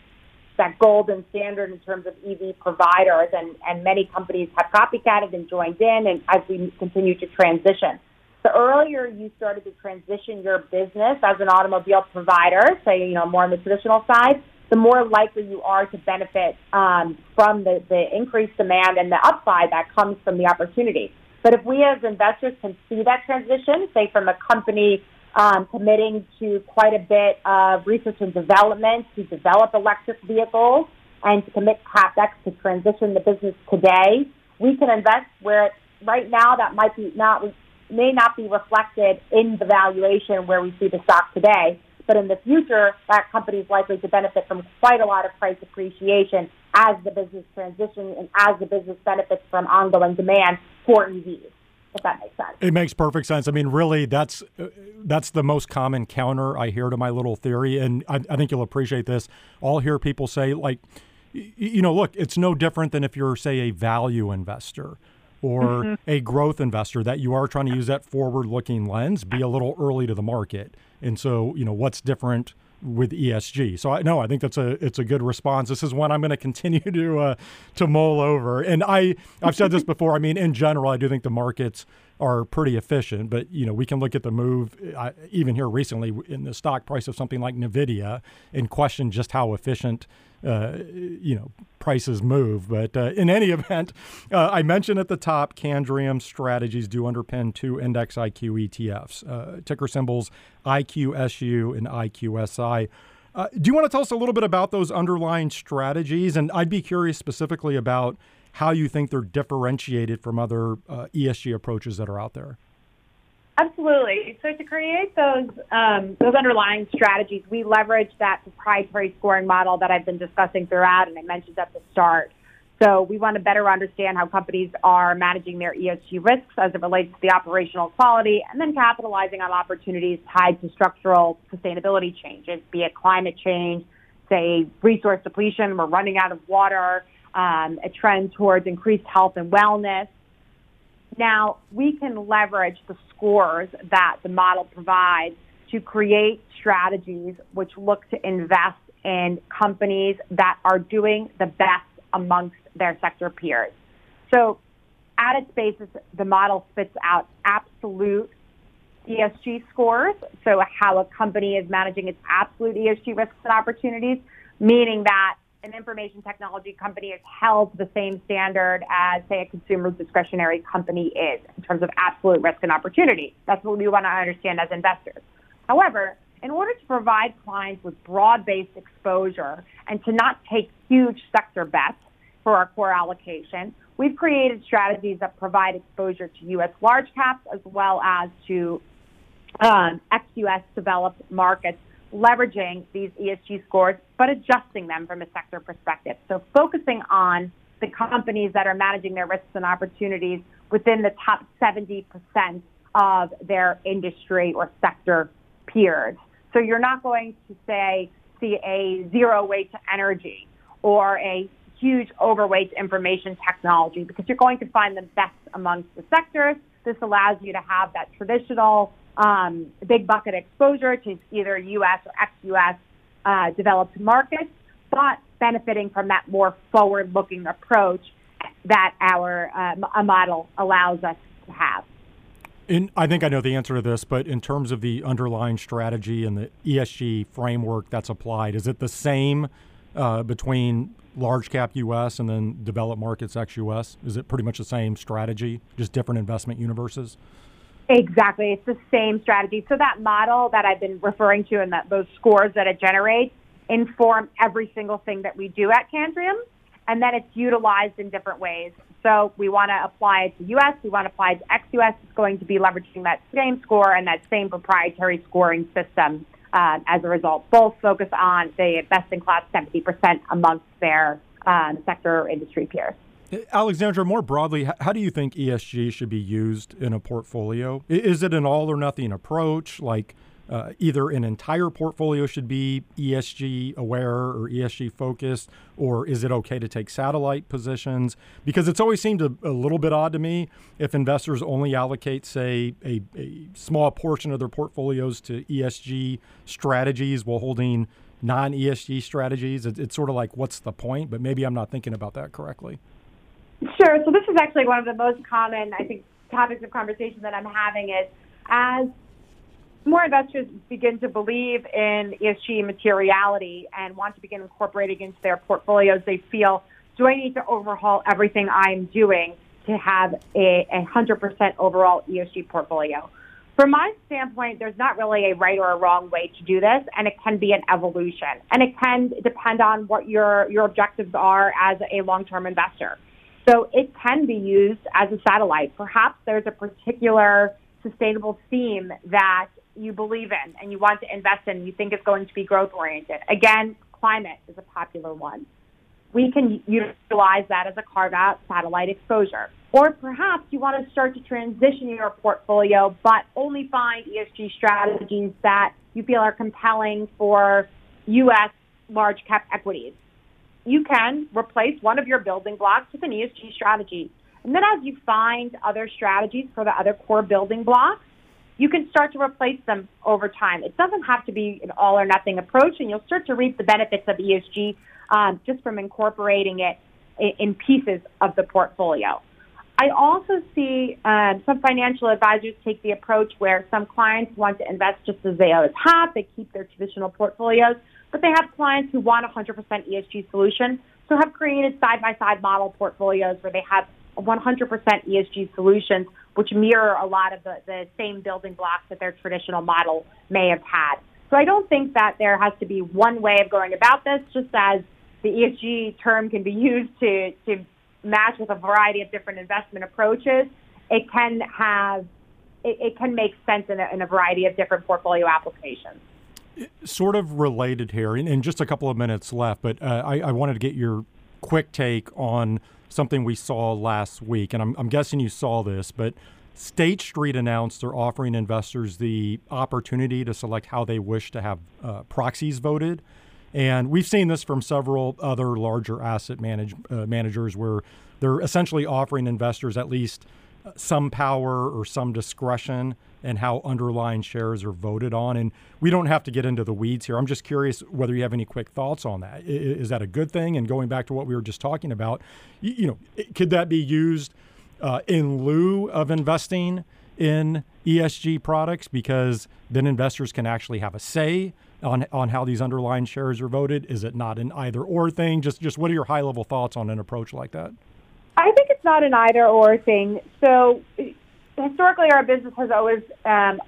that golden standard in terms of EV providers, and, and many companies have copycatted and joined in, and as we continue to transition. The earlier you started to transition your business as an automobile provider, say you know more on the traditional side, the more likely you are to benefit um, from the, the increased demand and the upside that comes from the opportunity. But if we as investors can see that transition, say from a company um, committing to quite a bit of research and development to develop electric vehicles and to commit capex to transition the business today, we can invest where right now that might be not may not be reflected in the valuation where we see the stock today. But in the future, that company is likely to benefit from quite a lot of price appreciation as the business transitions and as the business benefits from ongoing demand for EVs. If that makes sense. It makes perfect sense. I mean, really, that's that's the most common counter I hear to my little theory, and I, I think you'll appreciate this. I'll hear people say like, you know, look, it's no different than if you're, say, a value investor or mm-hmm. a growth investor that you are trying to use that forward looking lens, be a little early to the market. And so, you know, what's different with ESG? So I no, I think that's a it's a good response. This is one I'm going to continue to uh, to mull over. And I I've said this before. I mean, in general, I do think the markets are pretty efficient. But you know, we can look at the move uh, even here recently in the stock price of something like Nvidia and question just how efficient uh, you know prices move. But uh, in any event, uh, I mentioned at the top, Candriam strategies do underpin two index IQ ETFs, uh, ticker symbols IQSU and IQSI. Uh, do you want to tell us a little bit about those underlying strategies? And I'd be curious specifically about how you think they're differentiated from other uh, ESG approaches that are out there. Absolutely. So to create those um, those underlying strategies, we leverage that proprietary scoring model that I've been discussing throughout, and I mentioned at the start. So we want to better understand how companies are managing their ESG risks as it relates to the operational quality, and then capitalizing on opportunities tied to structural sustainability changes, be it climate change, say resource depletion, we're running out of water, um, a trend towards increased health and wellness. Now, we can leverage the scores that the model provides to create strategies which look to invest in companies that are doing the best amongst their sector peers. So, at its basis, the model spits out absolute ESG scores, so how a company is managing its absolute ESG risks and opportunities, meaning that an information technology company is held to the same standard as, say, a consumer discretionary company is in terms of absolute risk and opportunity. That's what we want to understand as investors. However, in order to provide clients with broad based exposure and to not take huge sector bets for our core allocation, we've created strategies that provide exposure to U.S. large caps as well as to um, ex US developed markets leveraging these ESG scores, but adjusting them from a sector perspective. So focusing on the companies that are managing their risks and opportunities within the top 70% of their industry or sector peers. So you're not going to say see a zero weight to energy or a huge overweight to information technology because you're going to find the best amongst the sectors. This allows you to have that traditional um, big bucket exposure to either U.S. or ex-U.S. Uh, developed markets, but benefiting from that more forward-looking approach that our uh, model allows us to have. In, I think I know the answer to this, but in terms of the underlying strategy and the ESG framework that's applied, is it the same uh, between large cap US and then developed markets ex US? Is it pretty much the same strategy, just different investment universes? Exactly. It's the same strategy. So that model that I've been referring to and that those scores that it generates inform every single thing that we do at Candriam And then it's utilized in different ways. So we want to apply it to US, we want to apply it to ex US. It's going to be leveraging that same score and that same proprietary scoring system uh, as a result. Both focus on the best in class 70% amongst their um, sector or industry peers. Alexandra, more broadly, how do you think ESG should be used in a portfolio? Is it an all or nothing approach? Like uh, either an entire portfolio should be ESG aware or ESG focused, or is it okay to take satellite positions? Because it's always seemed a, a little bit odd to me if investors only allocate, say, a, a small portion of their portfolios to ESG strategies while holding non ESG strategies. It, it's sort of like, what's the point? But maybe I'm not thinking about that correctly. Sure. So this is actually one of the most common, I think, topics of conversation that I'm having is as more investors begin to believe in ESG materiality and want to begin incorporating into their portfolios, they feel, do I need to overhaul everything I'm doing to have a, a 100% overall ESG portfolio? From my standpoint, there's not really a right or a wrong way to do this, and it can be an evolution. And it can depend on what your, your objectives are as a long term investor. So it can be used as a satellite. Perhaps there's a particular sustainable theme that you believe in and you want to invest in, you think is going to be growth oriented. Again, climate is a popular one. We can utilize that as a carve out satellite exposure. Or perhaps you want to start to transition your portfolio, but only find ESG strategies that you feel are compelling for U.S. large cap equities. You can replace one of your building blocks with an ESG strategy. And then as you find other strategies for the other core building blocks, you can start to replace them over time. It doesn't have to be an all or nothing approach, and you'll start to reap the benefits of ESG um, just from incorporating it in pieces of the portfolio. I also see um, some financial advisors take the approach where some clients want to invest just as they always have. They keep their traditional portfolios, but they have clients who want 100% ESG solution, so have created side-by-side model portfolios where they have 100% ESG solutions which mirror a lot of the, the same building blocks that their traditional model may have had. So I don't think that there has to be one way of going about this, just as the ESG term can be used to, to match with a variety of different investment approaches. It can have, it, it can make sense in a, in a variety of different portfolio applications sort of related here, in, just a couple of minutes left, but uh, I, I, wanted to get your quick take on something we saw last week, and I'm, I'm guessing you saw this, but State Street announced they're offering investors the opportunity to select how they wish to have uh, proxies voted. And we've seen this from several other larger asset manage, uh, managers where they're essentially offering investors at least some power or some discretion in how underlying shares are voted on. And we don't have to get into the weeds here. I'm just curious whether you have any quick thoughts on that. Is that a good thing? And going back to what we were just talking about, you know, could that be used uh, in lieu of investing in ESG products because then investors can actually have a say on on how these underlying shares are voted? Is it not an either or thing? Just just what are your high level thoughts on an approach like that? I think it's not an either or thing. So historically, our business has always, um,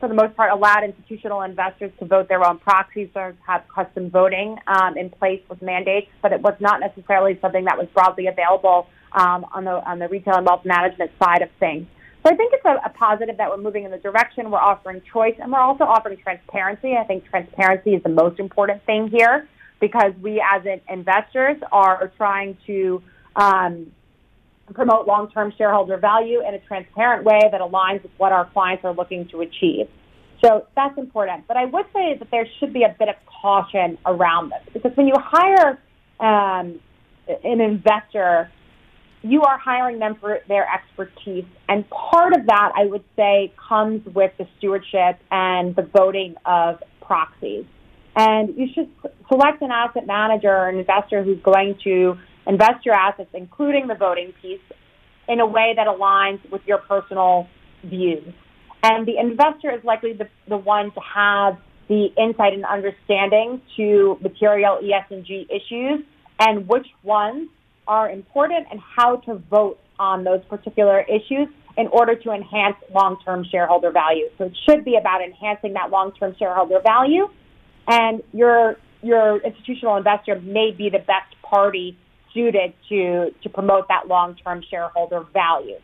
for the most part, allowed institutional investors to vote their own proxies or have custom voting um, in place with mandates, but it was not necessarily something that was broadly available um, on the on the retail and wealth management side of things. So I think it's a, a positive that we're moving in the direction. We're offering choice and we're also offering transparency. I think transparency is the most important thing here because we as investors are trying to um, promote long-term shareholder value in a transparent way that aligns with what our clients are looking to achieve. So that's important. But I would say that there should be a bit of caution around this because when you hire um, an investor, you are hiring them for their expertise. And part of that, I would say, comes with the stewardship and the voting of proxies. And you should select an asset manager or an investor who's going to invest your assets, including the voting piece, in a way that aligns with your personal views. And the investor is likely the, the one to have the insight and understanding to material ESG issues and which ones are important and how to vote on those particular issues in order to enhance long-term shareholder value. So it should be about enhancing that long-term shareholder value and your your institutional investor may be the best party suited to to promote that long-term shareholder value.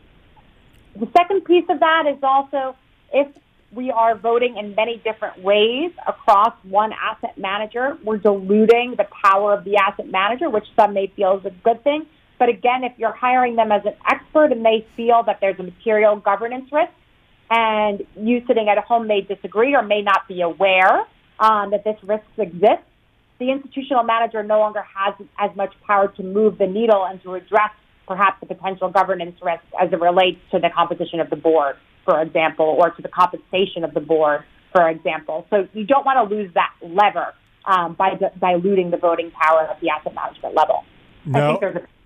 The second piece of that is also if we are voting in many different ways across one asset manager, we're diluting the power of the asset manager, which some may feel is a good thing. But again, if you're hiring them as an expert and they feel that there's a material governance risk, and you sitting at home may disagree or may not be aware um, that this risk exists, the institutional manager no longer has as much power to move the needle and to address perhaps the potential governance risk as it relates to the composition of the board, for example, or to the compensation of the board, for example. So you don't want to lose that lever um, by di- diluting the voting power at the asset management level. No.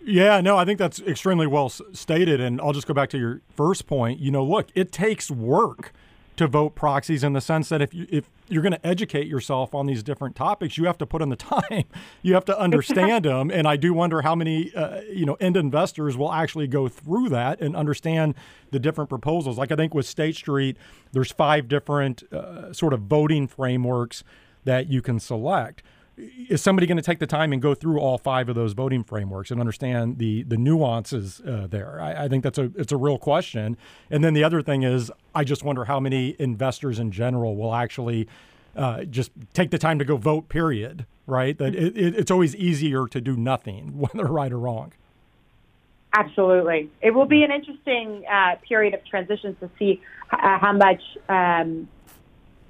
yeah, no, I think that's extremely well stated. And I'll just go back to your first point. You know, look, it takes work to vote proxies in the sense that if you if you're going to educate yourself on these different topics, you have to put in the time. You have to understand them, and I do wonder how many uh, you know end investors will actually go through that and understand the different proposals. Like I think with State Street, there's five different uh, sort of voting frameworks that you can select is somebody going to take the time and go through all five of those voting frameworks and understand the the nuances uh, there? I, I, think that's a it's a real question. And then the other thing is, I just wonder how many investors in general will actually uh, just take the time to go vote. Period. Right. That it, it, it's always easier to do nothing, whether right or wrong. Absolutely, it will be an interesting uh, period of transition to see uh, how much. Um,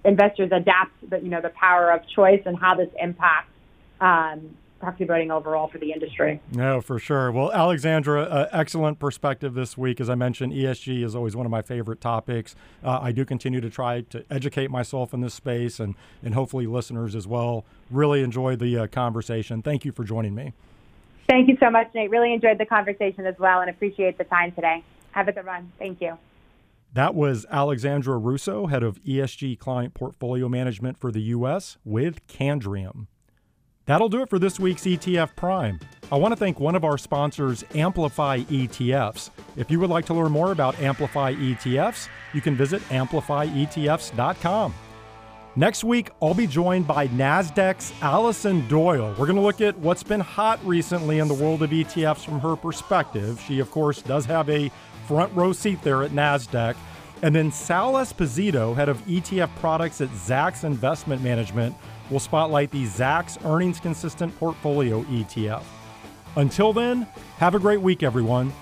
investors adapt the, you know, the power of choice and how this impacts um, proxy voting overall for the industry. No, for sure. Well, Alexandra, uh, excellent perspective this week. As I mentioned, ESG is always one of my favorite topics. Uh, I do continue to try to educate myself in this space and, and hopefully listeners as well. Really enjoy the uh, conversation. Thank you for joining me. Thank you so much, Nate. Really enjoyed the conversation as well and appreciate the time today. Have a good run. Thank you. That was Alexandra Russo, head of ESG client portfolio management for the U.S. with Candriam. That'll do it for this week's ETF Prime. I want to thank one of our sponsors, Amplify ETFs. If you would like to learn more about Amplify ETFs, you can visit amplifyetfs.com. Next week, I'll be joined by NASDAQ's Allison Doyle. We're going to look at what's been hot recently in the world of ETFs from her perspective. She, of course, does have a front row seat there at NASDAQ. And then Sal Esposito, head of ETF products at Zacks Investment Management, will spotlight the Zacks Earnings Consistent Portfolio ETF. Until then, have a great week, everyone.